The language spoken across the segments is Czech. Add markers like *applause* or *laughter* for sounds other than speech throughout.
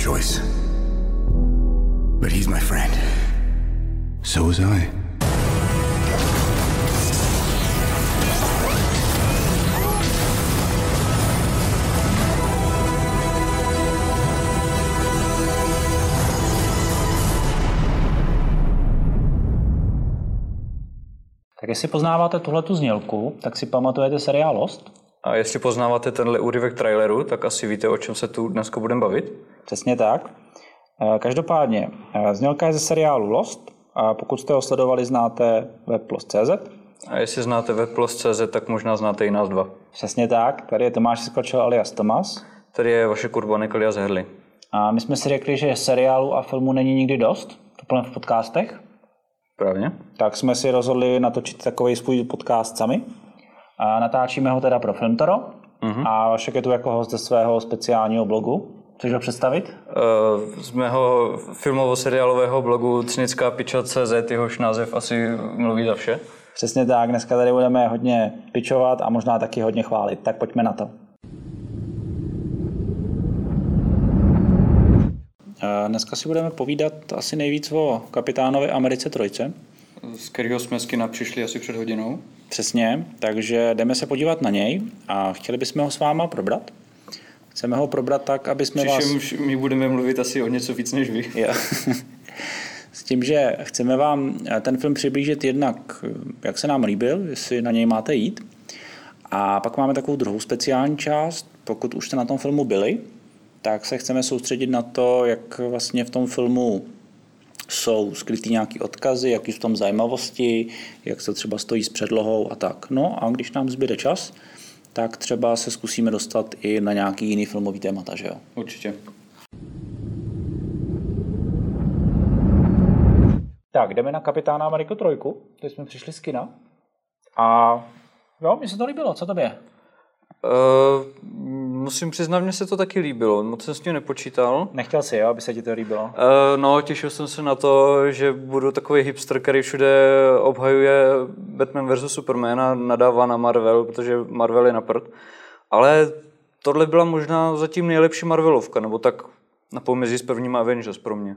choice. But he's my friend. So was I. Tak jestli poznáváte tuhle tu znělku, tak si pamatujete seriál Lost? A jestli poznáváte tenhle úryvek traileru, tak asi víte, o čem se tu dneska budeme bavit. Přesně tak. Eh, Každopádně, eh, znělka je ze seriálu Lost a pokud jste ho sledovali, znáte web Lost.cz. A jestli znáte webplus.cz, tak možná znáte i nás dva. Přesně tak, tady je Tomáš Skočil alias Tomas. Tady je vaše kurbanek alias Herli. A my jsme si řekli, že seriálu a filmu není nikdy dost, to plně v podcastech, Právně? tak jsme si rozhodli natočit takový svůj podcast sami. A natáčíme ho teda pro Filmtoro mm-hmm. a Vašek je tu jako host ze svého speciálního blogu. Chceš ho představit? Uh, z mého filmovo-seriálového blogu Cynická piča.cz, jehož název asi mluví za vše. Přesně tak, dneska tady budeme hodně pičovat a možná taky hodně chválit, tak pojďme na to. Eh, Dneska si budeme povídat asi nejvíc o kapitánovi Americe Trojce. Z kterého jsme z kina přišli asi před hodinou. Přesně, takže jdeme se podívat na něj a chtěli bychom ho s váma probrat. Chceme ho probrat tak, aby jsme vás... Přičemž my budeme mluvit asi o něco víc než vy. *laughs* S tím, že chceme vám ten film přiblížit jednak, jak se nám líbil, jestli na něj máte jít. A pak máme takovou druhou speciální část, pokud už jste na tom filmu byli, tak se chceme soustředit na to, jak vlastně v tom filmu jsou skrytý nějaký odkazy, jaký jsou tam zajímavosti, jak se třeba stojí s předlohou a tak. No a když nám zbyde čas, tak třeba se zkusíme dostat i na nějaký jiný filmový témata, že jo? Určitě. Tak, jdeme na Kapitána Ameriku trojku. Teď jsme přišli z kina. A jo, mi se to líbilo. Co tobě? Uh, musím přiznat, mně se to taky líbilo. Moc jsem s tím nepočítal. Nechtěl si, jo, aby se ti to líbilo. Uh, no, těšil jsem se na to, že budu takový hipster, který všude obhajuje Batman vs. Superman a nadává na Marvel, protože Marvel je na prd. Ale tohle byla možná zatím nejlepší Marvelovka, nebo tak na pomezí s prvním Avengers pro mě.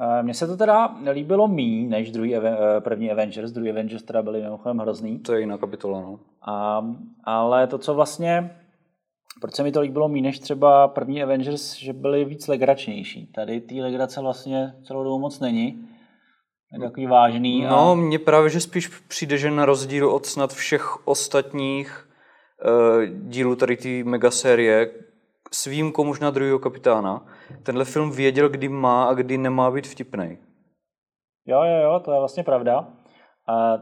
Eh, Mně se to teda líbilo míň než druhý, eh, první Avengers. Druhý Avengers teda byly mimochodem hrozný. To je jiná kapitola, no. A, ale to, co vlastně, proč se mi to líbilo míň než třeba první Avengers, že byly víc legračnější. Tady té legrace vlastně celou dobu moc není. Je takový vážný. No, a... mně právě, že spíš přijde, že na rozdíl od snad všech ostatních uh, dílů tady té megasérie, s výjimkou možná druhého kapitána, tenhle film věděl, kdy má a kdy nemá být vtipný. Jo, jo, jo, to je vlastně pravda. A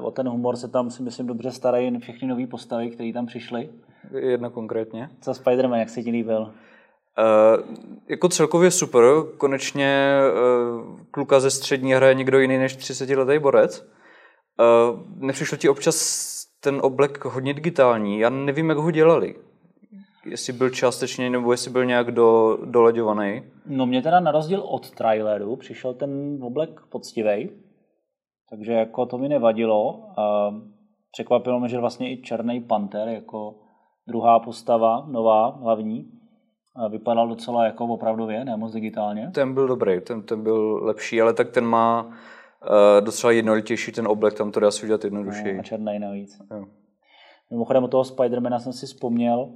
o ten humor se tam si myslím dobře starají všechny nové postavy, které tam přišly. Jedna konkrétně. Co Spider-Man, jak se ti líbil? Uh, jako celkově super, konečně uh, kluka ze střední hraje někdo jiný než 30-letý borec. Uh, nepřišlo ti občas ten oblek hodně digitální, já nevím, jak ho dělali. Jestli byl částečně, nebo jestli byl nějak do, dolaďovaný. No mě teda na rozdíl od traileru přišel ten oblek poctivej, takže jako to mi nevadilo. A překvapilo mě, že vlastně i Černý panter jako druhá postava, nová, hlavní, a vypadal docela jako opravdově, ne moc digitálně. Ten byl dobrý, ten, ten byl lepší, ale tak ten má uh, docela jednolitější ten oblek, tam to dá si udělat jednodušeji. No, a černý navíc. Jo. Mimochodem u toho Spidermana jsem si vzpomněl,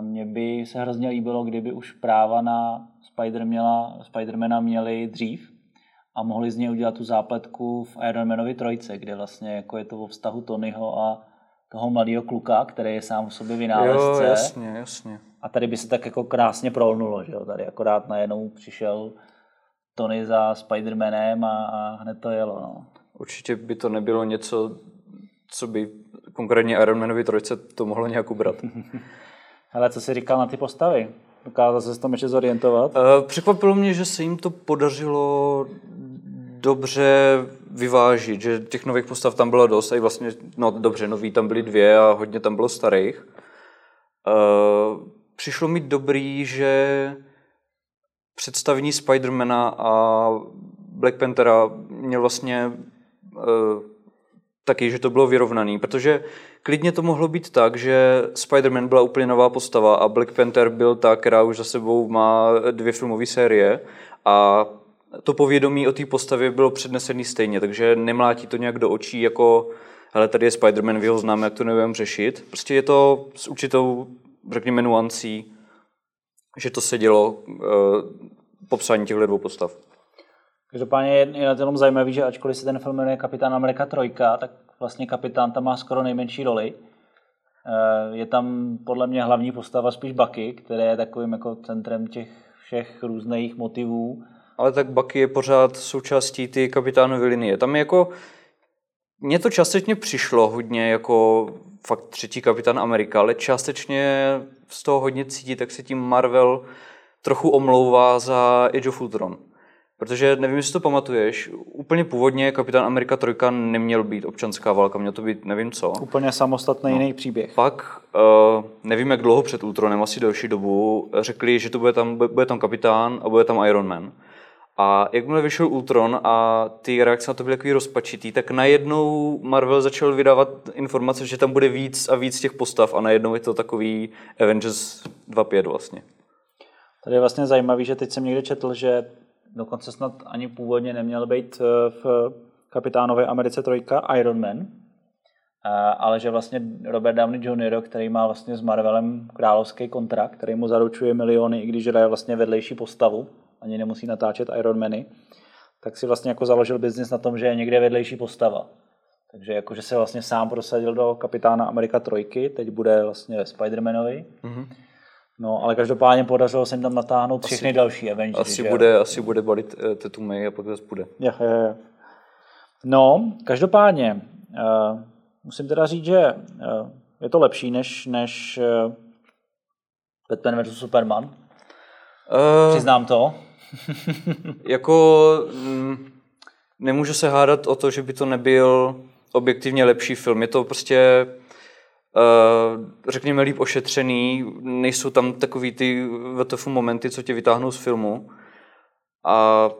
mně by se hrozně líbilo, kdyby už práva na Spider měla, Spidermana měli dřív a mohli z něj udělat tu zápletku v Iron Manovi trojce, kde vlastně jako je to o vztahu Tonyho a toho mladého kluka, který je sám o sobě jo, vynálezce. jasně, jasně. A tady by se tak jako krásně prolnulo, že jo? Tady akorát najednou přišel Tony za Spidermanem a, a hned to jelo, no. Určitě by to nebylo něco, co by konkrétně Iron Manovi trojce to mohlo nějak ubrat. *laughs* Hele, co jsi říkal na ty postavy? Dokázal se s tom ještě zorientovat? Uh, Překvapilo mě, že se jim to podařilo dobře vyvážit, že těch nových postav tam bylo dost, a i vlastně, no dobře, nový tam byly dvě a hodně tam bylo starých. Uh, přišlo mi dobrý, že představení Spidermana a Black Panthera měl vlastně uh, taky, že to bylo vyrovnaný, protože klidně to mohlo být tak, že Spider-Man byla úplně nová postava a Black Panther byl ta, která už za sebou má dvě filmové série a to povědomí o té postavě bylo přednesený stejně, takže nemlátí to nějak do očí jako hele, tady je Spider-Man, vy ho známe, jak to nebudeme řešit. Prostě je to s určitou, řekněme, nuancí, že to se dělo uh, popsání těchto dvou postav. Každopádně je, na tom zajímavý, že ačkoliv se ten film jmenuje Kapitán Amerika 3, tak vlastně kapitán tam má skoro nejmenší roli. Eh, je tam podle mě hlavní postava spíš Bucky, který je takovým jako centrem těch všech různých motivů. Ale tak Bucky je pořád součástí ty kapitánové linie. Tam je jako, mně to částečně přišlo hodně jako fakt třetí kapitán Amerika, ale částečně z toho hodně cítí, tak se tím Marvel trochu omlouvá za Age of Ultron. Protože nevím, jestli to pamatuješ, úplně původně Kapitán Amerika 3 neměl být občanská válka, měl to být nevím co. Úplně samostatný no. jiný příběh. Pak, uh, nevím jak dlouho před Ultronem, asi delší dobu, řekli, že to bude tam, bude tam kapitán a bude tam Iron Man. A jakmile vyšel Ultron a ty reakce na to byly takový rozpačitý, tak najednou Marvel začal vydávat informace, že tam bude víc a víc těch postav a najednou je to takový Avengers 2.5 vlastně. Tady je vlastně zajímavý, že teď jsem někde četl, že dokonce snad ani původně neměl být eh, v kapitánové Americe trojka Iron Man, eh, ale že vlastně Robert Downey Jr., který má vlastně s Marvelem královský kontrakt, který mu zaručuje miliony, i když hraje vlastně vedlejší postavu, ani nemusí natáčet Iron Many, tak si vlastně jako založil biznis na tom, že je někde vedlejší postava. Takže jakože se vlastně sám prosadil do kapitána Amerika trojky, teď bude vlastně Spider-Manovi. Mm-hmm. No, ale každopádně podařilo se jim tam natáhnout asi, všechny další Avengers. Asi že? bude, asi bude balit uh, Tetu May a pak zase bude. Je, je, je. No, každopádně, uh, musím teda říct, že uh, je to lepší než, než uh, Batman vs. Superman. Uh, Přiznám to. *laughs* jako mm, nemůžu se hádat o to, že by to nebyl objektivně lepší film. Je to prostě uh, řekněme, líp ošetřený, nejsou tam takový ty VTF momenty, co tě vytáhnou z filmu. A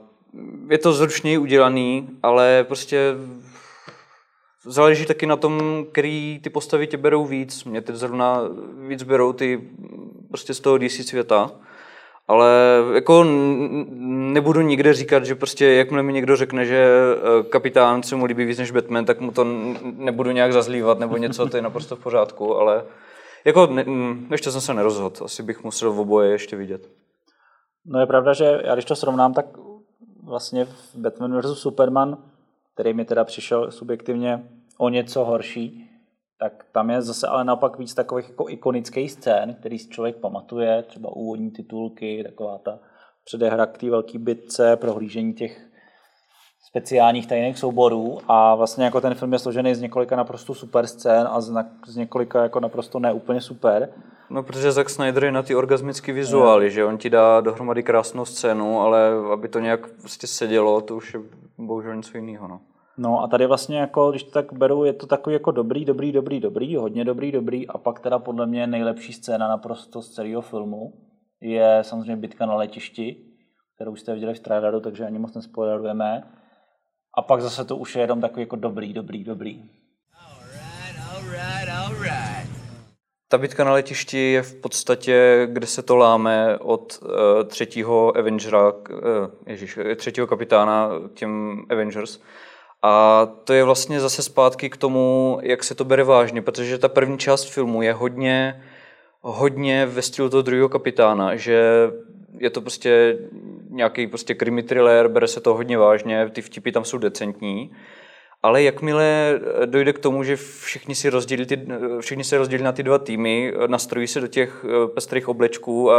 je to zručněji udělaný, ale prostě záleží taky na tom, který ty postavy tě berou víc. Mě teď zrovna víc berou ty prostě z toho DC světa. Ale jako nebudu nikde říkat, že prostě jakmile mi někdo řekne, že e, kapitán se mu líbí víc než Batman, tak mu to nebudu nějak zazlívat nebo něco, to je naprosto v pořádku, ale jako ne, ještě jsem se nerozhodl, asi bych musel v oboje ještě vidět. No je pravda, že já když to srovnám, tak vlastně v Batman vs. Superman, který mi teda přišel subjektivně o něco horší, tak tam je zase ale naopak víc takových jako ikonických scén, který si člověk pamatuje, třeba úvodní titulky, taková ta předehra k té velké bitce, prohlížení těch speciálních tajných souborů a vlastně jako ten film je složený z několika naprosto super scén a z, několika jako naprosto neúplně super. No, protože Zack Snyder je na ty orgasmické vizuály, no. že on ti dá dohromady krásnou scénu, ale aby to nějak prostě sedělo, to už je bohužel něco jiného. No. No a tady vlastně jako, když to tak beru, je to takový jako dobrý, dobrý, dobrý, dobrý, hodně dobrý, dobrý a pak teda podle mě nejlepší scéna naprosto z celého filmu je samozřejmě bitka na letišti, kterou jste viděli v traileru, takže ani moc nespoilerujeme. A pak zase to už je jenom takový jako dobrý, dobrý, dobrý. Ta bitka na letišti je v podstatě, kde se to láme od uh, třetího Avengera, uh, ježiš, třetího kapitána těm Avengers. A to je vlastně zase zpátky k tomu, jak se to bere vážně, protože ta první část filmu je hodně, hodně ve stylu toho druhého kapitána, že je to prostě nějaký prostě krimi thriller, bere se to hodně vážně, ty vtipy tam jsou decentní, ale jakmile dojde k tomu, že všichni, si rozdělí ty, všichni se rozdělí na ty dva týmy, nastrojí se do těch pestrých oblečků a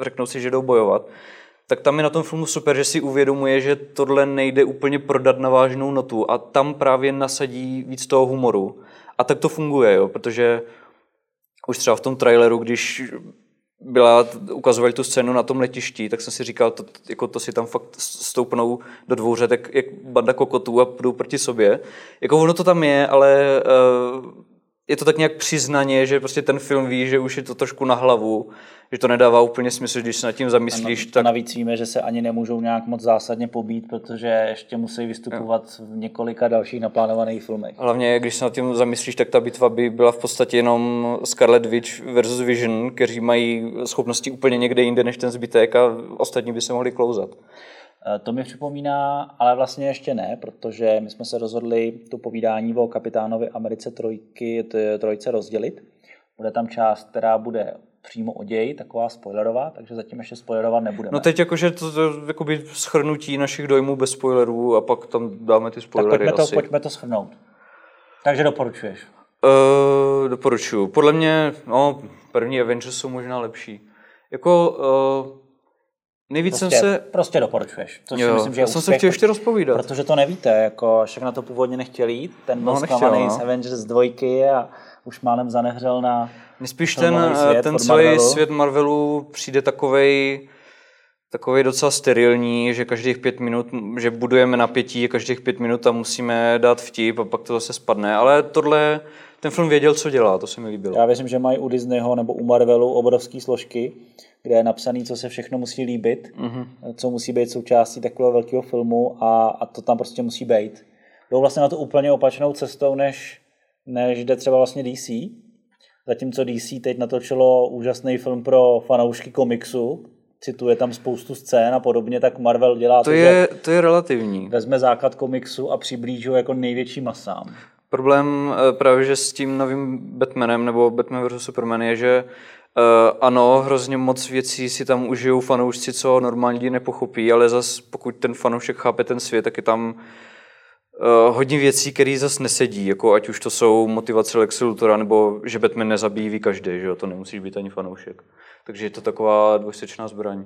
řeknou si, že jdou bojovat, tak tam je na tom filmu super, že si uvědomuje, že tohle nejde úplně prodat na vážnou notu a tam právě nasadí víc toho humoru. A tak to funguje, jo, protože už třeba v tom traileru, když byla, ukazovali tu scénu na tom letišti, tak jsem si říkal, to, jako to si tam fakt stoupnou do dvouře, tak jak banda kokotů a půjdou proti sobě. Jako ono to tam je, ale uh, je to tak nějak přiznaně, že prostě ten film ví, že už je to trošku na hlavu, že to nedává úplně smysl, když se nad tím zamyslíš. A tak... navíc víme, že se ani nemůžou nějak moc zásadně pobít, protože ještě musí vystupovat v několika dalších naplánovaných filmech. Hlavně, když se nad tím zamyslíš, tak ta bitva by byla v podstatě jenom Scarlet Witch versus Vision, kteří mají schopnosti úplně někde jinde než ten zbytek a ostatní by se mohli klouzat. Eh, to mi připomíná, ale vlastně ještě ne, protože my jsme se rozhodli tu povídání o kapitánovi Americe trojky, trojce rozdělit. Bude tam část, která bude přímo o ději, taková spoilerová, takže zatím ještě spoilerovat nebudeme. No teď jakože to, to jakoby schrnutí našich dojmů bez spoilerů a pak tam dáme ty spoilery tak pojďme asi. to, pojďme to schrnout. Takže doporučuješ? Uh, doporučuju. Podle mě, no, první Avengers jsou možná lepší. Jako, uh, nejvíc prostě, jsem se... Prostě doporučuješ. Což jo, myslím, že já jsem se chtěl ještě rozpovídat. Protože to nevíte, jako však na to původně nechtěl jít, ten byl no, zklamaný no. z Avengers dvojky a už málem zanehřel na mně spíš ten, svět ten celý Marvelu. svět Marvelu přijde takovej, takový docela sterilní, že každých pět minut, že budujeme napětí, každých pět minut a musíme dát vtip a pak to zase spadne. Ale tohle, ten film věděl, co dělá, to se mi líbilo. Já věřím, že mají u Disneyho nebo u Marvelu obrovské složky, kde je napsané, co se všechno musí líbit, mm-hmm. co musí být součástí takového velkého filmu a, a to tam prostě musí být. Jdou vlastně na to úplně opačnou cestou, než, než jde třeba vlastně DC, Zatímco DC teď natočilo úžasný film pro fanoušky komiksu, cituje tam spoustu scén a podobně, tak Marvel dělá to, to je, to je relativní. Vezme základ komiksu a přiblíží ho jako největší masám. Problém eh, právě, že s tím novým Batmanem nebo Batman vs. Superman je, že uh, ano, hrozně moc věcí si tam užijou fanoušci, co normální lidi nepochopí, ale zas pokud ten fanoušek chápe ten svět, tak je tam uh, hodně věcí, které zase nesedí, jako ať už to jsou motivace Lex Luthora, nebo že Batman nezabíjí každý, že jo, to nemusí být ani fanoušek. Takže je to taková dvojsečná zbraň.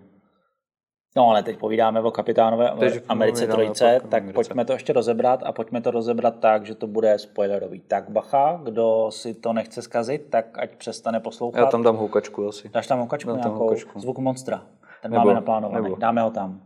No ale teď povídáme o kapitánové teď Americe trojce, tak Americe. pojďme to ještě rozebrat a pojďme to rozebrat tak, že to bude spoilerový. Tak bacha, kdo si to nechce zkazit, tak ať přestane poslouchat. Já tam dám houkačku asi. Dáš tam houkačku dám nějakou? Tam houkačku. Zvuk monstra. Ten nebo, máme naplánovaný. Nebo. Dáme ho tam.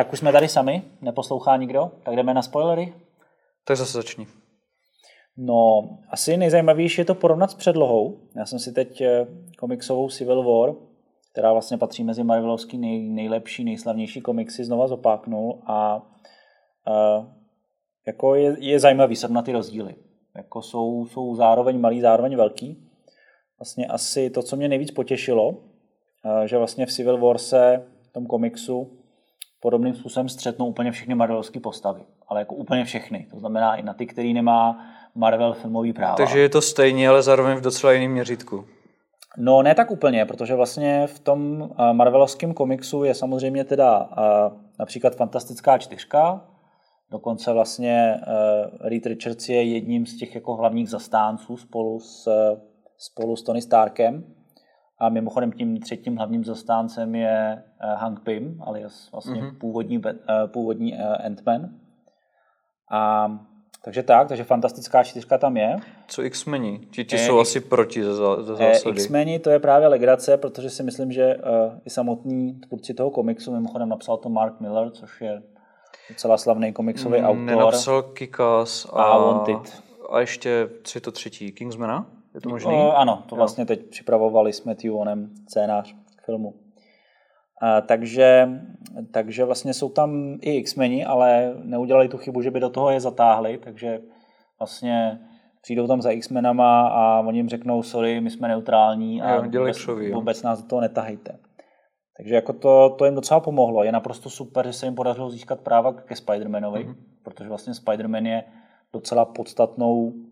Tak už jsme tady sami, neposlouchá nikdo, tak jdeme na spoilery. Tak zase začni. No, asi nejzajímavější je to porovnat s předlohou. Já jsem si teď eh, komiksovou Civil War, která vlastně patří mezi Marvelovský nej, nejlepší, nejslavnější komiksy, znova zopáknul a, a jako je, je zajímavý na ty rozdíly. Jako jsou, jsou zároveň malý, zároveň velký. Vlastně asi to, co mě nejvíc potěšilo, eh, že vlastně v Civil War se v tom komiksu podobným způsobem střetnou úplně všechny Marvelovské postavy. Ale jako úplně všechny. To znamená i na ty, který nemá Marvel filmový práva. Takže je to stejně, ale zároveň v docela jiném měřítku. No ne tak úplně, protože vlastně v tom eh, Marvelovském komiksu je samozřejmě teda eh, například Fantastická čtyřka, dokonce vlastně eh, Reed Richards je jedním z těch jako hlavních zastánců spolu s, spolu s Tony Starkem, a mimochodem tím třetím hlavním zastáncem je uh, Hank Pym, alias vlastně mm-hmm. původní, uh, původní uh, Ant-Man. A takže tak, takže fantastická čtyřka tam je. Co X-meni? Ti, ti jsou asi proti ze, ze zásady. X-meni to je právě legrace, protože si myslím, že uh, i samotný tvůrci toho komiksu, mimochodem napsal to Mark Miller, což je docela slavný komiksový mm, autor. Nenapsal Kikas a, a Wanted. A ještě, co je to třetí, Kingsmana? Je to možný? Uh, ano, to jo. vlastně teď připravovali s Matthewonem scénář k filmu. Uh, takže, takže vlastně jsou tam i X-meni, ale neudělali tu chybu, že by do toho je zatáhli, takže vlastně přijdou tam za X-menama a oni jim řeknou, sorry, my jsme neutrální a jo, vůbec, šoví, vůbec nás do toho netahejte. Takže jako to, to jim docela pomohlo. Je naprosto super, že se jim podařilo získat práva ke Spider-Manovi, mm-hmm. protože vlastně Spider-Man je docela podstatnou Eh,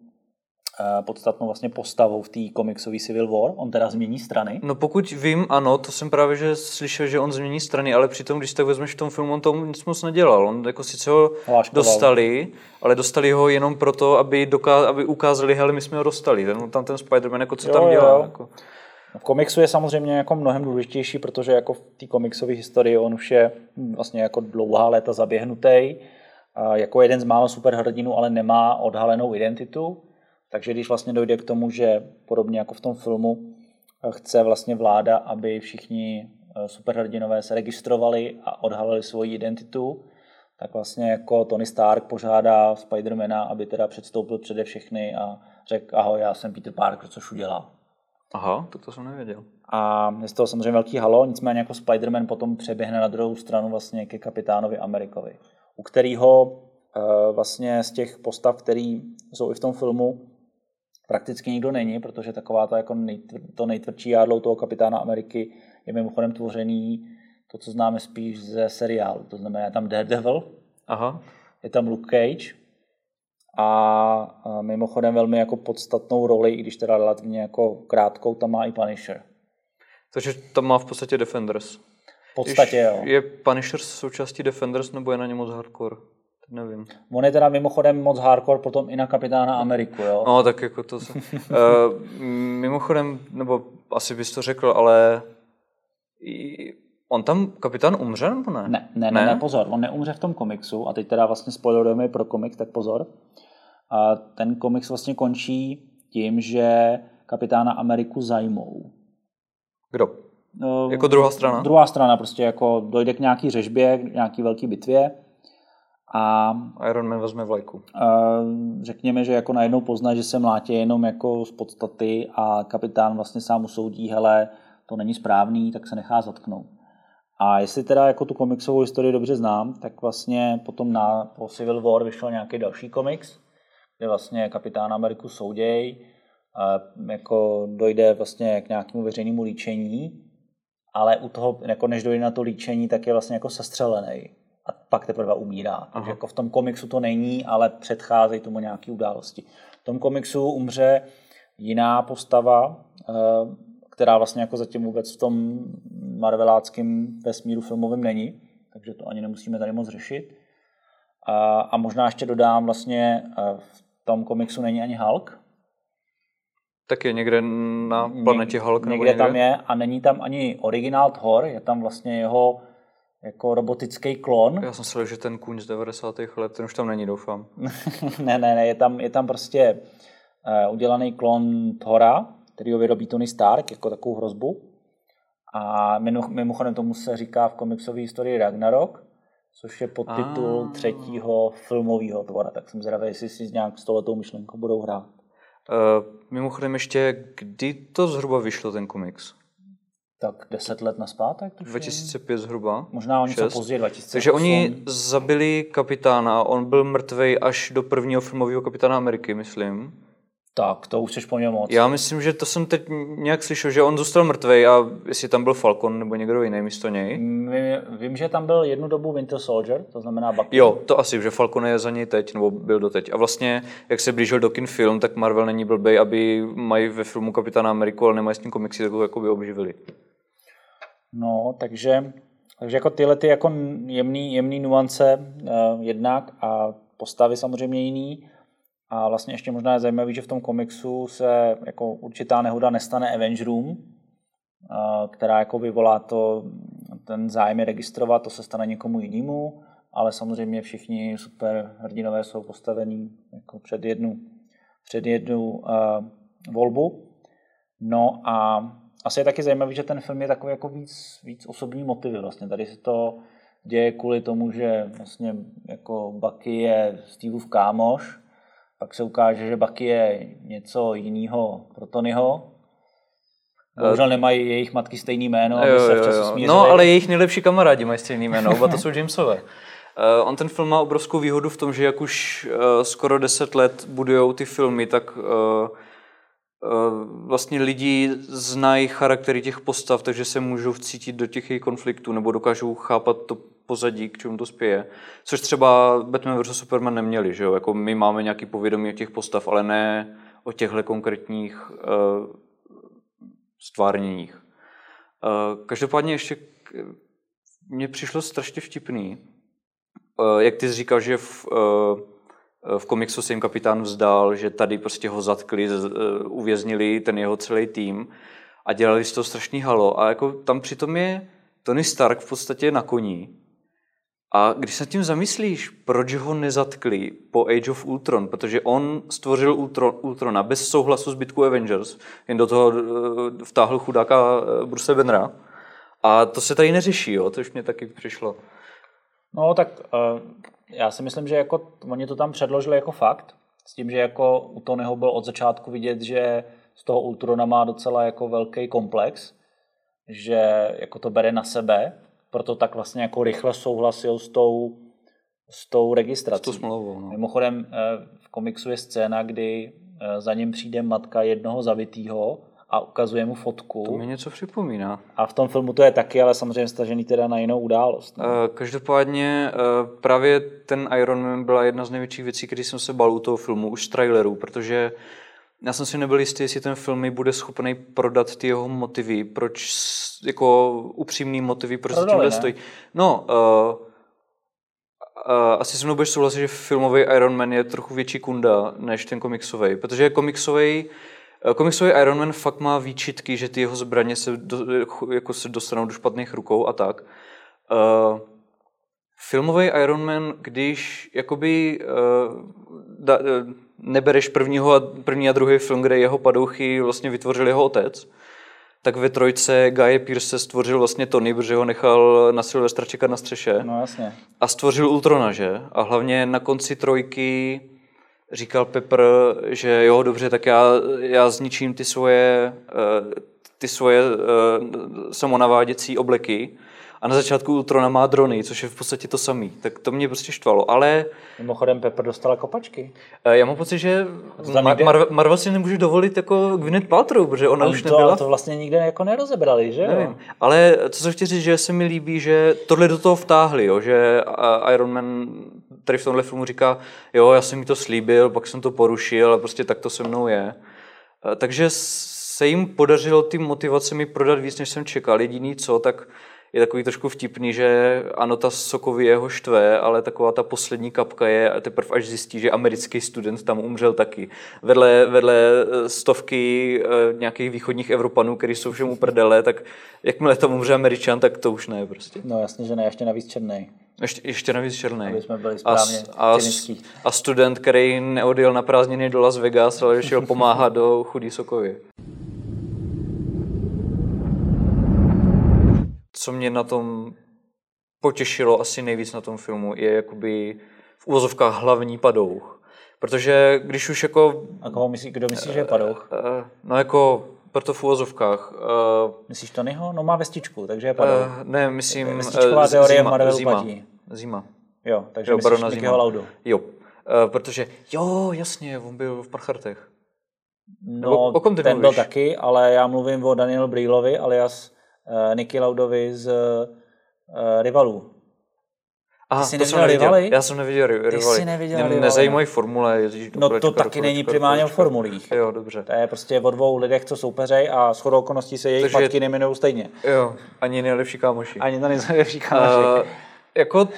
podstatnou vlastně postavou v té komiksové Civil War. On teda změní strany. No pokud vím, ano, to jsem právě že slyšel, že on změní strany, ale přitom, když tak vezmeš v tom filmu, on tomu nic moc nedělal. On jako sice ho Láškoval. dostali, ale dostali ho jenom proto, aby, doká- aby ukázali, hele, my jsme ho dostali. Ten, tam ten Spider-Man, jako co jo, tam dělá. Jo. Jako. V komiksu je samozřejmě jako mnohem důležitější, protože jako v té komiksové historii on už je vlastně jako dlouhá léta zaběhnutý. Jako jeden z málo superhrdinů, ale nemá odhalenou identitu Takže když vlastně dojde k tomu, že podobně jako v tom filmu chce vlastně vláda, aby všichni superhrdinové se registrovali a odhalili svoji identitu, tak vlastně jako Tony Stark požádá Spidermana, aby teda předstoupil přede všechny a řekl, ahoj, já jsem Peter Parker, což udělal. Aha, tak to jsem nevěděl. A je z toho samozřejmě velký halo, nicméně jako Spider-Man potom přeběhne na druhou stranu vlastně ke kapitánovi Amerikovi, u kterého uh, vlastně z těch postav, který jsou i v tom filmu, prakticky nikdo není, protože taková ta jako nejtvr, to nejtvrdší jádlo toho kapitána Ameriky je mimochodem tvořený to, co známe spíš ze seriálu. To znamená, je tam Daredevil, Aha. je tam Luke Cage a mimochodem velmi jako podstatnou roli, i když teda relativně jako krátkou, tam má i Punisher. Takže tam má v podstatě Defenders. V podstatě jo. Je Punisher součástí Defenders nebo je na něm moc hardcore? Nevím. On je teda mimochodem moc hardcore potom i na kapitána Ameriku, jo? No, tak jako to... Se... uh, mimochodem, nebo asi bys to řekl, ale On tam kapitán umře nebo ne? Ne, ne, ne, ne, pozor, on neumře v tom komiksu a teď teda vlastně spoilerujeme pro komik, tak pozor. A ten komiks vlastně končí tím, že kapitána Ameriku zajmou. Kdo? No, jako druhá strana? Druhá strana, prostě jako dojde k nějaký řežbě, k nějaký velký bitvě a Iron Man vezme vlajku. A řekněme, že jako najednou pozná, že se mlátí jenom jako z podstaty a kapitán vlastně sám usoudí, hele, to není správný, tak se nechá zatknout. A jestli teda jako tu komiksovou historii dobře znám, tak vlastně potom na, po Civil War vyšel nějaký další komiks, kde vlastně kapitán Ameriku souděj, a jako dojde vlastně k nějakému veřejnému líčení, ale u toho, jako než dojde na to líčení, tak je vlastně jako sestřelený a pak teprve umírá. Aha. Takže jako v tom komiksu to není, ale předcházejí tomu nějaké události. V tom komiksu umře jiná postava, eh, která vlastně jako zatím vůbec v tom marveláckém vesmíru filmovém není, takže to ani nemusíme tady moc řešit. A, a možná ještě dodám, vlastně v tom komiksu není ani Hulk. Tak je někde na planetě Hulk? Někde, někde tam je a není tam ani originál Thor, je tam vlastně jeho jako robotický klon. Já jsem si že ten kůň z 90. let, ten už tam není, doufám. *laughs* ne, ne, ne, je tam, je tam prostě uh, udělaný klon Thora, který ho vyrobí Tony Stark jako takovou hrozbu. A mimochodem tomu se říká v komiksové historii Ragnarok, což je podtitul ah. třetího filmového tvora. Tak jsem zvědavý, jestli si nějak s tohletou myšlenkou budou hrát. Uh, mimochodem ještě, kdy to zhruba vyšlo ten komiks? Tak deset let naspátek? 2005 zhruba. Možná o něco později, 2008. Takže oni zabili kapitána, on byl mrtvý až do prvního filmového kapitána Ameriky, myslím. Tak, to už jsi po něm moc. Já myslím, že to jsem teď nějak slyšel, že on zůstal mrtvý a jestli tam byl Falcon nebo někdo jiný místo něj. Vím, že tam byl jednu dobu Winter Soldier, to znamená Bucky. Jo, to asi, že Falcon je za něj teď, nebo byl doteď. A vlastně, jak se blížil do kin film, tak Marvel není blbej, aby mají ve filmu Kapitána Ameriku, ale nemají s tím komiksy, tak ho jako by obživili. No, takže, takže jako tyhle ty jako jemný, jemný nuance uh, jednak a postavy samozřejmě jiný a vlastně ještě možná je zajímavé, že v tom komiksu se jako určitá nehoda nestane Avengerům, která jako vyvolá to, ten zájem je registrovat, to se stane někomu jinému, ale samozřejmě všichni super hrdinové jsou postavení jako před jednu, před jednu uh, volbu. No a asi je taky zajímavé, že ten film je takový jako víc, víc osobní motivy. Vlastně tady se to děje kvůli tomu, že vlastně jako Bucky je Steveův kámoš, pak se ukáže, že Bucky je něco jiného pro Tonyho. Bohužel nemají jejich matky stejný jméno, aby jo, se včas. No, ale jejich nejlepší kamarádi mají stejný jméno, oba to jsou Jamesové. Uh, *laughs* on ten film má obrovskou výhodu v tom, že jak už uh, skoro deset let budujou ty filmy, tak uh, vlastně lidi znají charaktery těch postav, takže se můžou vcítit do těch jejich konfliktů nebo dokážou chápat to pozadí, k čemu to spěje. Což třeba Batman vs. Superman neměli, že jo? Jako my máme nějaký povědomí o těch postav, ale ne o těchto konkrétních uh, stvárněních. Uh, každopádně ještě mně přišlo strašně vtipný, uh, jak ty jsi říkal, že v, uh, v komiksu se jim kapitán vzdal, že tady prostě ho zatkli, uh, uvěznili ten jeho celý tým a dělali z toho strašný halo. A jako tam přitom je Tony Stark v podstatě na koní A když se tím zamyslíš, proč ho nezatkli po Age of Ultron, protože on stvořil Ultron, Ultrona bez souhlasu zbytku Avengers, jen do toho eh, vtáhl chudáka eh, Bruce Bannera. A to se tady neřeší, jo, to už mě taky přišlo. No tak uh, já si myslím, že jako oni to tam předložili jako fakt, s tím, že jako u Tonyho byl od začátku vidět, že z toho Ultrona má docela jako velký komplex, že jako to bere na sebe, proto tak vlastně jako rychle souhlasil s tou, s tou registrací. S tou smlouvou, no. Mimochodem eh, v komiksu je scéna, kdy eh, za ním přijde matka jednoho zavitýho a ukazuje mu fotku. To mi něco připomíná. A v tom filmu to je taky, ale samozřejmě stažený teda na jinou událost. No. Každopádně právě ten Iron Man byla jedna z největších věcí, když jsem se bal u toho filmu, už z trailerů, protože já jsem si nebyl jistý, jestli ten film bude schopný prodat ty jeho motivy, proč, jako upřímný motivy, proč Prodali, tímhle stojí. No, uh, uh, asi se mnou budeš souhlasit, že filmový Iron Man je trochu větší kunda než ten komiksový, protože komiksový eh, Komiksový Iron Man fakt má výčitky, že ty jeho zbraně se, do, jako se dostanou do špatných rukou a tak. Uh, filmový Iron Man, když jakoby uh, da, nebereš prvního a, první a druhý film, kde jeho padouchy vlastně vytvořil jeho otec, tak ve trojce Guy Pearce stvořil vlastně Tony, protože ho nechal na Silvestra čekat na střeše. No jasně. A stvořil Ultrona, že? A hlavně na konci trojky říkal Pepper, že jo, dobře, tak já, já zničím ty svoje, eh, ty svoje eh, samonaváděcí obleky a na začátku Ultrona má drony, což je v podstatě to samý. Tak to mě prostě štvalo, ale... Mimochodem Pepper dostala kopačky. Eh, já mám pocit, že Mar- Mar- Marvel si nemůže dovolit jako Gwyneth Paltrow, protože ona ale už to, nebyla... to vlastně nikde jako nerozebrali, že Nevím. Ale co se chci říct, že se mi líbí, že tohle do toho vtáhli, jo? že Iron Man tady v tomhle filmu říká, jo, já jsem mi to slíbil, pak jsem to porušil a prostě tak to se mnou je. Eh, takže se jim podařilo ty motivace mi prodat víc, než jsem čekal. Jediný co, tak je takový trošku vtipný, že ano, ta sokový jeho štve, ale taková ta poslední kapka je a teprve až zjistí, že americký student tam umřel taky. Vedle, vedle eh, stovky eh, nějakých východních Evropanů, kteří jsou všem uprdele, tak jakmile tam umře Američan, tak to už ne prostě. No jasně, že ne, ještě navíc černý. Ještě, ještě navíc černý. Aby jsme byli správně a, a, a student, který neodjel na prázdniny do Las Vegas, ale šel pomáhat do chudý Sokově. Co mě na tom potěšilo asi nejvíc na tom filmu, je jakoby v úvozovkách hlavní padouch. Protože když už jako... A koho myslí, kdo myslí, že je padouch? Uh, no jako, proto v úvozovkách. Uh, Myslíš Tonyho? No má vestičku, takže je padouch. Uh, ne, myslím... Vestičková uh, teorie zima, Marvelu zima, platí. Zima. Jo, takže jo, myslíš Mickeyho Laudu. Jo, uh, protože, jo, jasně, on byl v Prachartech. No, o kom ty ten mluvíš? byl taky, ale já mluvím o Daniel Brýlovi, alias uh, Nicky Laudovi z uh, Rivalů. Aha, jsi to jsem neviděl. Rivaly? Já jsem neviděl Rivaly. Ty jsi neviděl Rivaly. Nezajímají formule. Ježíš, no to taky není primárně o formulích. Jo, dobře. To je prostě o dvou lidech, co soupeřej a shodou okolností se jejich patky neminují stejně. Jo, ani nejlepší kámoši. Ani nejlepší kámoši. Uh, jako,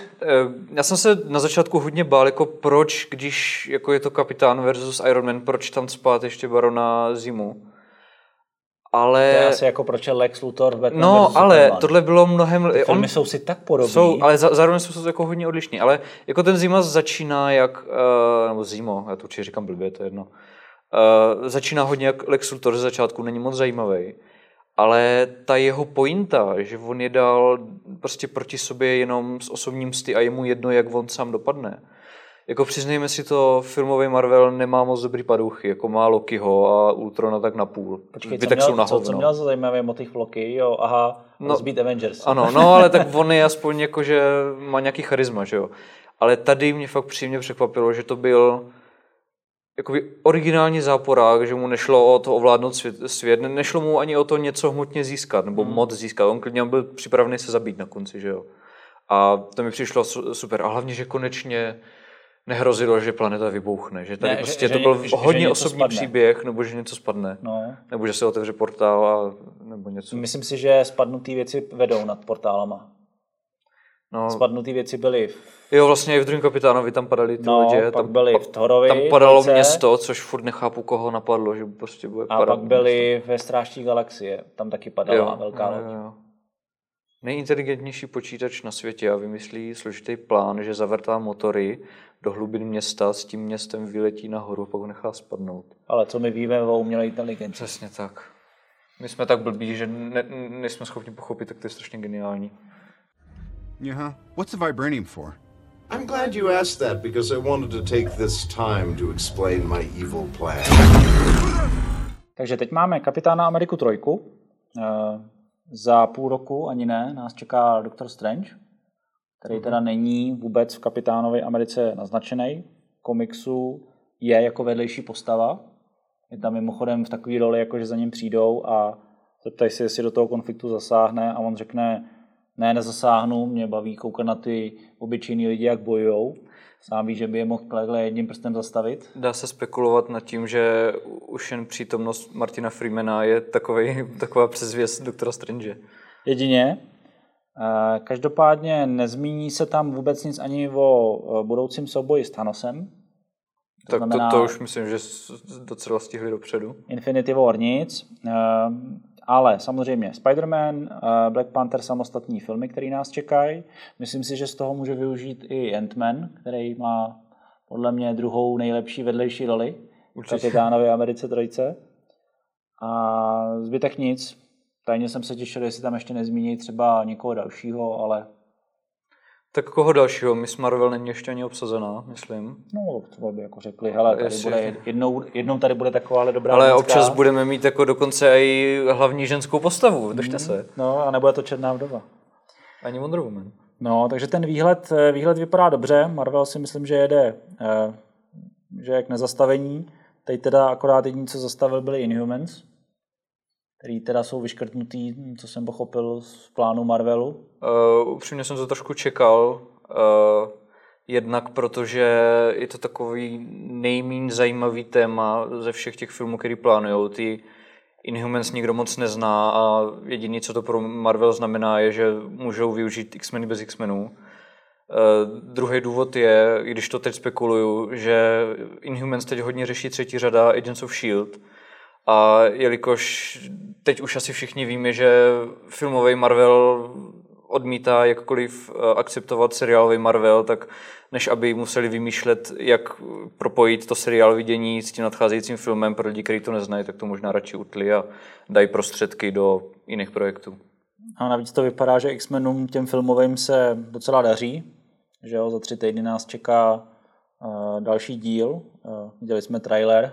já jsem se na začátku hodně bál, jako proč, když jako je to kapitán versus Iron Man, proč tam spát ještě barona zimu ale... To je asi jako proč je Lex Luthor Batman No, ale Superman. tohle bylo mnohem... Ty filmy on... jsou si tak podobné. Jsou, ale za, zároveň jsou jako hodně odlišní. Ale jako ten Zima začíná jak... Uh, nebo Zimo, já to určitě říkám blbě, to je jedno. Uh, začíná hodně jak Lex Luthor ze začátku, není moc zajímavý. Ale ta jeho pointa, že on je dal prostě proti sobě jenom s osobním sty a je mu jedno, jak on sám dopadne, jako přiznejme si to, filmový Marvel nemá moc dobrý padouchy, jako má Lokiho a Ultrona tak na půl. Počkej, co měl, jsou na co, co měl za zajímavý motiv Loki? Jo, aha, no, rozbít Avengers. Ano, no *laughs* ale tak on je aspoň jako, že má nějaký charisma, že jo. Ale tady mě fakt příjemně překvapilo, že to byl jakoby originální záporák, že mu nešlo o to ovládnout svět, svět, nešlo mu ani o to něco hmotně získat, nebo hmm. moc získat. On klidně byl připravený se zabít na konci, že jo. A to mi přišlo super. A hlavně, že konečně nehrozilo, že planeta vybouchne. Že tady ne, prostě že, to byl že, hodně že osobní spadne. příběh, nebo že něco spadne. No. Nebo že se otevře portál a, nebo něco. Myslím si, že spadnuté věci vedou nad portálama. No. Spadnuté věci byly v... Jo, vlastně i v druhém kapitánovi tam padaly ty no, lodě. Pak tam, byly v Thorovi. Tam padalo dvojce. město, což furt nechápu, koho napadlo, že prostě bude A pak byly město. ve Strážní galaxie, tam taky padala jo, velká loď. Jo, jo. Nejinteligentnější počítač na světě a vymyslí složitý plán, že zavrtá motory do hlubin města, s tím městem vyletí nahoru a pak ho nechá spadnout. Ale co my víme o umělé inteligenci? Přesně tak. My jsme tak blbí, že ne, nejsme schopni pochopit, tak to je strašně geniální. Yeah, what's the vibranium for? I'm glad you asked that because I wanted to take this time to explain my evil plan. Takže teď máme Kapitána Ameriku trojku. Za půl roku, ani ne, nás čeká Doctor Strange, který teda není vůbec v Kapitánovi Americe naznačený. V komiksu je jako vedlejší postava. Je tam mimochodem v takové roli, jako že za ním přijdou a zeptají se, jestli do toho konfliktu zasáhne a on řekne, ne, nezasáhnu, mě baví koukat na ty obyčejní lidi, jak bojujou. Sám ví, že by je mohl takhle jedním prstem zastavit. Dá se spekulovat nad tím, že už jen přítomnost Martina Freemana je takovej, taková přezvěst doktora Strange. Jedině. Eh, Každopádně nezmíní se tam vůbec nic ani o eh, budoucím souboji s Thanosem. Tak znamená- to, to už myslím, že docela stihli dopředu. Infinity War nic, eh, ale samozřejmě Spider-Man, eh, Black Panther samostatní filmy, které nás čekají. Myslím si, že z toho může využít i Ant-Man, který má podle mě druhou nejlepší vedlejší roli Určitě. Kapitánovi Americe trojce. A zbytek nic. Tajně jsem se těšil, jestli tam ještě nezmíní třeba někoho dalšího, ale Tak koho dalšího? Miss Marvel není ještě ani obsazená, myslím. no, to by jako řekli, hele, tady Jestli- bude jednou, jednou tady bude taková ale dobrá Ale ženská. občas budeme mít jako dokonce i hlavní ženskou postavu, držte se. No a nebude to černá vdova. Ani Wonder Woman. No, takže ten výhled, eh, výhled vypadá dobře. Marvel si myslím, že jede, eh, že je k nezastavení. Teď teda akorát jediný, co zastavil, byli Inhumans, který teda jsou vyškrtnutý, co jsem pochopil z plánu Marvelu. Uh, upřímně jsem to trošku čekal, uh, jednak protože je to takový nejméně zajímavý téma ze všech těch filmů, který plánujou. Ty Inhumans nikdo moc nezná a jediné, co to pro Marvel znamená, je, že můžou využít X-meny bez X-menů. Uh, druhý důvod je, když to teď spekuluju, že Inhumans teď hodně řeší třetí řada Agents of S.H.I.E.L.D. A jelikož teď už asi všichni víme, že filmový Marvel odmítá jakkoliv eh, akceptovat seriálový Marvel, tak než aby museli vymýšlet, jak propojit to seriál vidění s tím nadcházejícím filmem pro lidi, kteří to neznají, tak to možná radši utli a dají prostředky do jiných projektů. A navíc to vypadá, že X-Menům těm filmovým se docela daří. Že jo, za tři týdny nás čeká uh, další díl. Uh, viděli jsme trailer.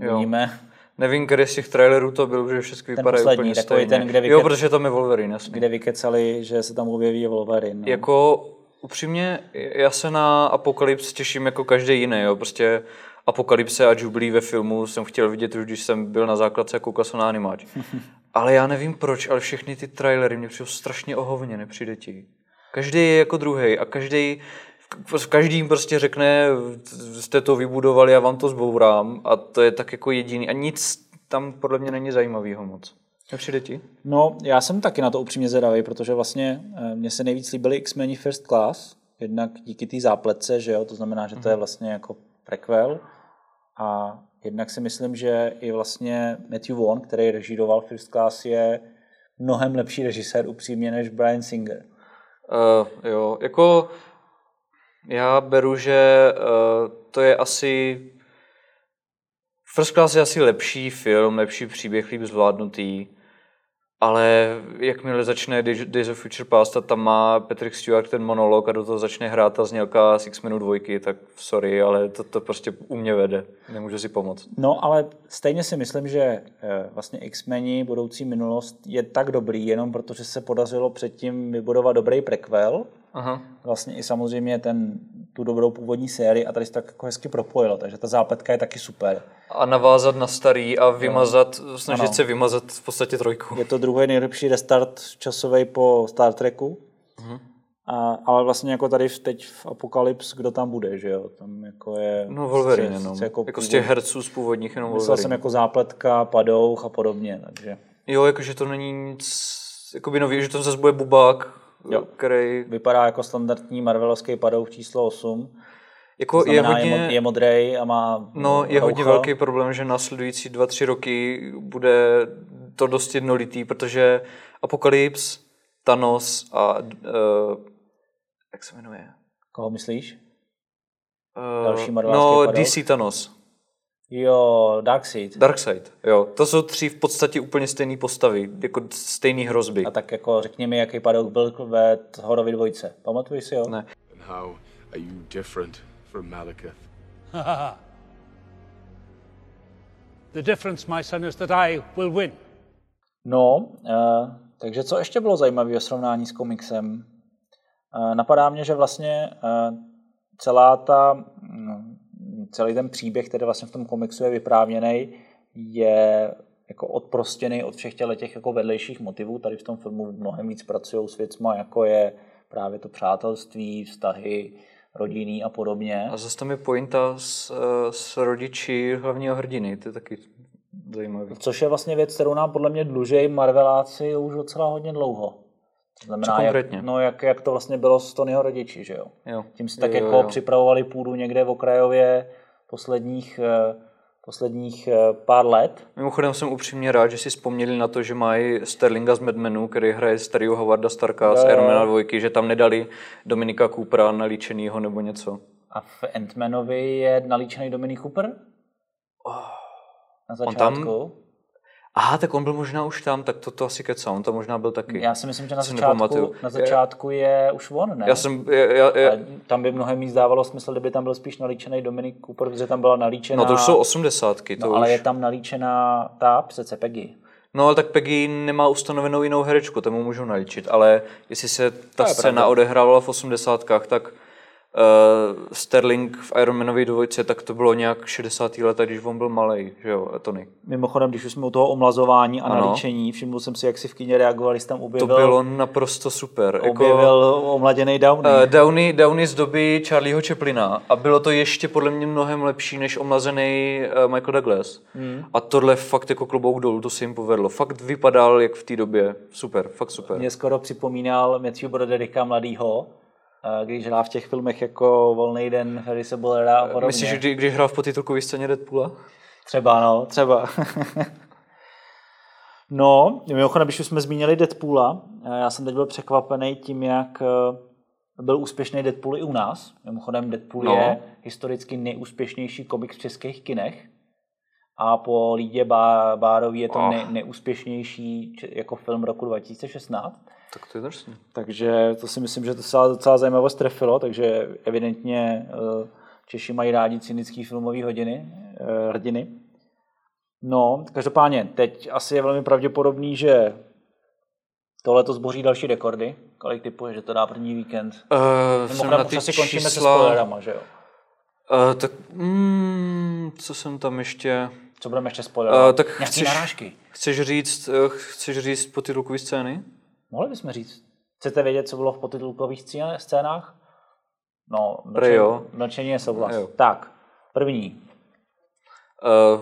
Jo. Uvidíme, Nevím, který z těch trailerů to byl, že všechny vypadají poslední, úplně stejně. ten, kde Jo, vyke- protože tam je Wolverine, jasně. kde vykecali, že se tam objeví Wolverine. No. Jako upřímně, já se na Apokalypse těším jako každý jiný, jo. Prostě Apokalypse a Jubilee ve filmu jsem chtěl vidět už, když jsem byl na základce a koukal jsem na animáč. *laughs* ale já nevím proč, ale všechny ty trailery mě přijdou strašně ohovně, nepřijde ti. Každý je jako druhý a každý v každým prostě řekne, jste to vybudovali, já vám to zbourám a to je tak jako jediný a nic tam podle mě není zajímavého moc. Nepřijde ti? No, já jsem taky na to upřímně zvědavý, protože vlastně eh, mně se nejvíc líbily X-meni First Class, jednak díky té zápletce, že jo, to znamená, že to je vlastně jako prequel a jednak si myslím, že i vlastně Matthew Vaughn, který režíroval First Class, je mnohem lepší režisér upřímně než Brian Singer. Uh, jo, jako já beru, že uh, to je asi First Class je asi lepší film, lepší příběh, líp zvládnutý, ale jakmile začne Days of Future Past a tam má Patrick Stewart ten monolog a do toho začne hrát ta znělka z X-Menu dvojky, tak sorry, ale to, to prostě u mě vede. Nemůžu si pomoct. No, ale stejně si myslím, že eh, vlastně X-meni budoucí minulost je tak dobrý, jenom protože se podařilo předtím vybudovat dobrý prequel, Aha. vlastně i samozřejmě ten, tu dobrou původní sérii a tady se tak jako hezky propojilo, takže ta zápletka je taky super. A navázat na starý a vymazat, snažit Ano. se vymazat v podstatě trojku. Je to druhý nejlepší restart časový po Star Treku, Mhm. a, ale vlastně jako tady v, teď v Apocalypse, kdo tam bude, že jo, tam jako je... No Wolverine sice- jenom. sice Jako, Jako, jako z těch herců z původních jenom Myslel jsem jako zápletka, padouch a podobně, takže Jo, jakože to není nic, jakoby nový, že to zase bude bubák, Jo. který vypadá jako standardní Marvelovský padouch číslo 8. jako To znamená, je, hodně, je modrej a má no, je hodně roucho. velký problém, že následující dva, tři roky bude to dost jednolitý, protože Apokalypse Thanos a... Uh, jak se jmenuje? Koho myslíš? Uh, Další No, padouch? DC Thanos. Jo, Darkseid. Darkseid, jo. To jsou tři v podstatě úplně stejné postavy, jako stejný hrozby. A tak jako řekni mi, jaký padouch byl ve Horovi dvojce. Pamatuješ si ho? Ne. And how are you different from Malekith? The difference, my son, is that I will win. No, uh, takže co ještě bylo zajímavé ve srovnání s komiksem? Uh, napadá mě, že vlastně uh, celá ta, celý ten příběh, který vlastně v tom komiksu je vyprávěný, je jako odprostěný od všech těch jako vedlejších motivů. Tady v tom filmu mnohem víc pracují s věcma, jako je právě to přátelství, vztahy, rodinný a podobně. A zase tam je pointa s, eh, s rodiči hlavního hrdiny, to je taky zajímavý. Což je vlastně věc, kterou nám podle mě dlužej Marveláci už docela hodně dlouho. To znamená, jak, konkrétně? no, jak, jak to vlastně bylo s Tonyho rodiči, že jo? Jo. Tím si tak Jo, jo, jako jo. připravovali půdu někde v okrajově posledních, eh, posledních eh, pár let. Mimochodem jsem upřímně rád, že si vzpomněli na to, že mají Sterlinga z Mad Menu, který hraje starého Howarda Starka z Jo, jo. Iron Man 2, že tam nedali Dominika Coopera nalíčenýho nebo něco. A v Ant-Manovi je nalíčený Dominic Cooper? Na On tam- začátku. Aha, tak on byl možná už tam, tak to, to asi kecá, on tam možná byl taky. Já si myslím, že na začátku, na začátku je už on, ne? Já jsem, já, já, já, Ale tam by mnohem víc dávalo smysl, kdyby tam byl spíš nalíčený Dominic Cooper, protože tam byla nalíčená... no to už jsou osmdesátky, to No, už. ale je tam nalíčená ta přece Peggy. No ale tak Peggy nemá ustanovenou jinou herečku, tomu můžu nalíčit, ale jestli se ta je scéna pravda. odehrávala v osmdesátkách, tak uh, Sterling v Iron Manově dvojce, tak to bylo nějak 60. let, když on byl malý, že jo, Tony. Mimochodem, když už jsme u toho omlazování a Ano. nalíčení, všiml jsem si, jak si v kyně reagovali, jsi tam To objevil, bylo naprosto super. objevil omladěný Downey. Uh, Downey, Downey z doby Charlieho Chaplina a bylo to ještě podle mě mnohem lepší než omlazený uh, Michael Douglas. Hmm. A tohle fakt jako klobouk dolů, to se jim povedlo. Fakt vypadal jak v té době. Super, fakt super. Mě skoro připomínal Matthew Brodericka mladýho, eh, když hrál v těch filmech jako Volný den, Ferrise Bullera a podobně. Myslíš, že kdy, když hrál v potitulkové scéně Deadpoola? Třeba, no, třeba. *laughs* no, mimochodem, když už jsme zmínili Deadpoola, eh, já jsem teď byl překvapený tím, jak eh, byl úspěšný Deadpool i u nás. Mimochodem, Deadpool No. je historicky nejúspěšnější komik v českých kinech. A po Lídě Bá- Bárový je to Oh. nej, nejúspěšnější č- jako film roku 2016. Tak to je drsný. Takže to si myslím, že to docela, docela zajímavost trefilo, takže evidentně eh, Češi mají rádi cynický filmový hodiny, eh, hrdiny. No, každopádně, teď asi je velmi pravděpodobný, že tohle to zboří další rekordy. Kolik typuje, že to dá první víkend? Uh, Mimochodem, na už ty asi končíme se čísla... spoilerama, že jo? Uh, tak, mm, co jsem tam ještě... Co budeme ještě spoilerovat? Uh, tak Nějaký chceš, narážky. chceš říct, chceš říct potitulkové scény? Mohli bychom říct. Chcete vědět, co bylo v potitulkových scén- scénách? No, jo. mlčení, mlčení je souhlas. Jo. Tak, první. Uh,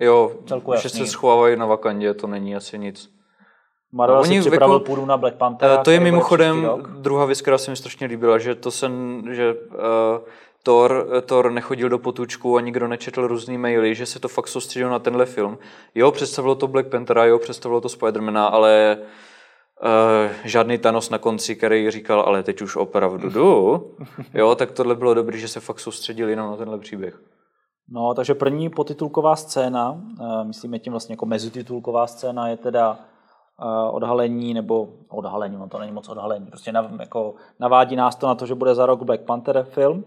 jo, Celku že jasný. se schovávají na Vakandě, to není asi nic. Marvel No, si připravil jako- půdu na Black Panther. Uh, to je mimochodem druhá věc, která se mi strašně líbila, že to jsem, že uh, Thor, Thor nechodil do potůčku a nikdo nečetl různý maily, že se to fakt soustředilo na tenhle film. Jo, představilo to Black Panthera, jo, představilo to Spidermana, ale uh, žádný Thanos na konci, který říkal, ale teď už opravdu jdu. *laughs* Jo, tak tohle bylo dobré, že se fakt soustředili jenom na tenhle příběh. No, takže první potitulková scéna, uh, myslíme tím vlastně jako mezititulková scéna, je teda uh, odhalení, nebo odhalení, no to není moc odhalení, prostě nav, jako navádí nás to na to, že bude za rok Black Panther film.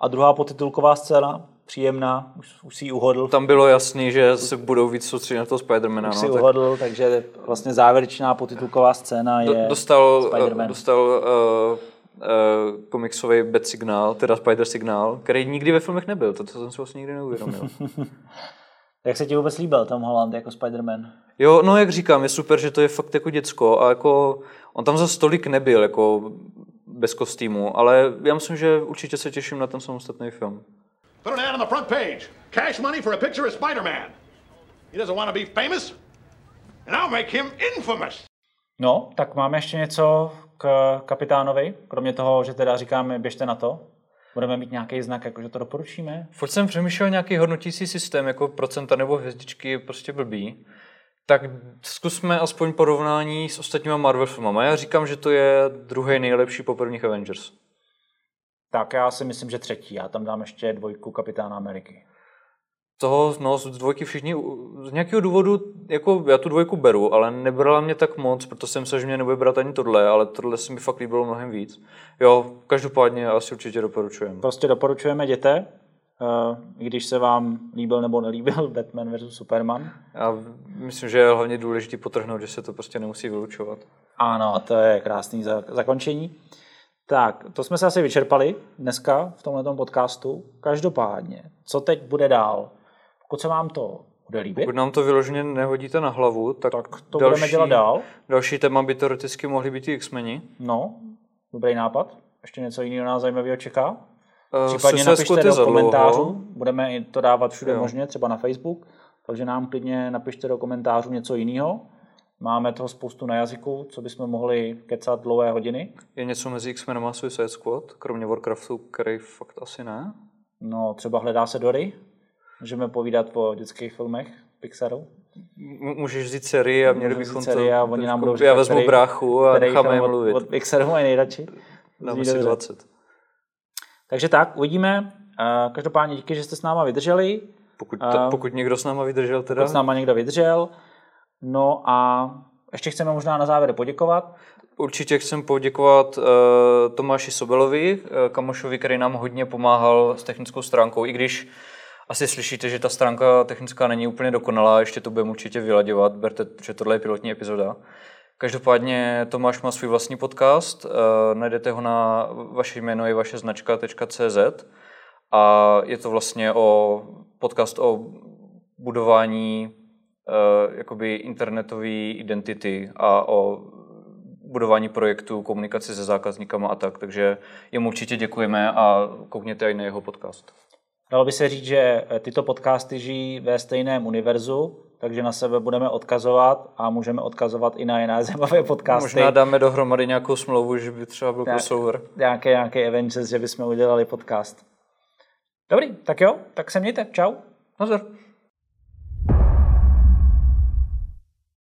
A druhá potitulková scéna, příjemná, už, už si ji uhodl. Tam bylo jasný, že se budou víc soustředit na toho Spidermana. už No, si tak uhodl, takže vlastně závěrečná potitulková scéna do, je dostal, Spider-Man. uh, dostal uh, uh, komiksový Bat signál, teda Spider signál, který nikdy ve filmech nebyl, to, to jsem si vlastně nikdy neuvědomil. *laughs* Jak se ti vůbec líbil Tom Holland jako Spider-Man? Jo, no jak říkám, je super, že to je fakt jako děcko a jako on tam za stolik nebyl jako bez kostýmu, ale já myslím, že určitě se těším na ten samostatný film. Put an ad on the front page. Cash money for a picture of Spider-Man. He doesn't want to be famous, and I'll make him infamous. No, tak máme ještě něco k kapitánovi, kromě toho, že teda říkáme, běžte na to. Budeme mít nějaký znak, jako že to doporučíme? Furt jsem přemýšlel nějaký hodnotící systém, jako procenta nebo hvězdičky je prostě blbý. Tak zkusme aspoň porovnání s ostatníma Marvel filmama. Já říkám, že to je druhý nejlepší po prvních Avengers. Tak já si myslím, že třetí. Já tam dám ještě dvojku Kapitána Ameriky. Toho, no, z dvojky všichni, z nějakého důvodu, jako já tu dvojku beru, ale nebrala mě tak moc, proto jsem se, že mě nebude brát ani tohle, ale tohle se mi fakt líbilo mnohem víc. Jo, každopádně asi určitě doporučujem. Prostě doporučujeme děte, i když se vám líbil nebo nelíbil *laughs* Batman vs. Superman. Já myslím, že je hlavně důležité potrhnout, že se to prostě nemusí vylučovat. Ano, to je krásný za- zakončení. Tak, to jsme se asi vyčerpali dneska v tomhle podcastu. Každopádně, co teď bude dál? Pokud se vám to bude líbit, Pokud nám to vyloženě nehodíte na hlavu, tak, tak to budeme dělat dál. Další téma by teoreticky mohly být i X-meni. No, dobrý nápad. Ještě něco jiného nás zajímavého čeká? Eh, Případně napište do komentářů, budeme i to dávat všude Jo. možně, třeba na Facebook, takže nám klidně napište do komentářů něco jiného. Máme toho spoustu na jazyku, co bychom mohli kecat dlouhé hodiny. Je něco mezi X-menem a Suicide Squad, kromě Warcraftu, který fakt asi ne? No, třeba hledá se Dory, můžeme povídat o dětských filmech Pixaru. M- můžeš vzít sérii a měli bychom vzít sérii a oni nám budou Já říkat, vezmu který- bráchu a necháme je film od- mluvit. Od Pixaru mají nejradši. Dáme Zní si dobře. 20. Takže tak, uvidíme. Každopádně díky, že jste s náma vydrželi. Pokud, ta, pokud někdo s náma vydržel teda. Pokud s náma někdo vydržel. No a ještě chceme možná na závěr poděkovat. Určitě chcem poděkovat uh, Tomáši Sobelovi, uh, kamošovi, který nám hodně pomáhal s technickou stránkou, i když asi slyšíte, že ta stránka technická není úplně dokonalá, ještě to budeme určitě vyladěvat, berte, že tohle je pilotní epizoda. Každopádně Tomáš má svůj vlastní podcast, uh, najdete ho na vaše jméno je vaše značka.cz a je to vlastně o podcast o budování jakoby internetové identity a o budování projektů, komunikaci se zákazníkama a tak, takže jemu určitě děkujeme a koukněte i na jeho podcast. Dalo by se říct, že eh, tyto podcasty žijí ve stejném univerzu, takže na sebe budeme odkazovat a můžeme odkazovat i na jiné *laughs* zajímavé podcasty. Možná dáme dohromady nějakou smlouvu, že by třeba byl crossover. Nějaké, nějaké Avengers, že bychom udělali podcast. Dobrý, tak jo, tak se mějte. Čau. Nazar.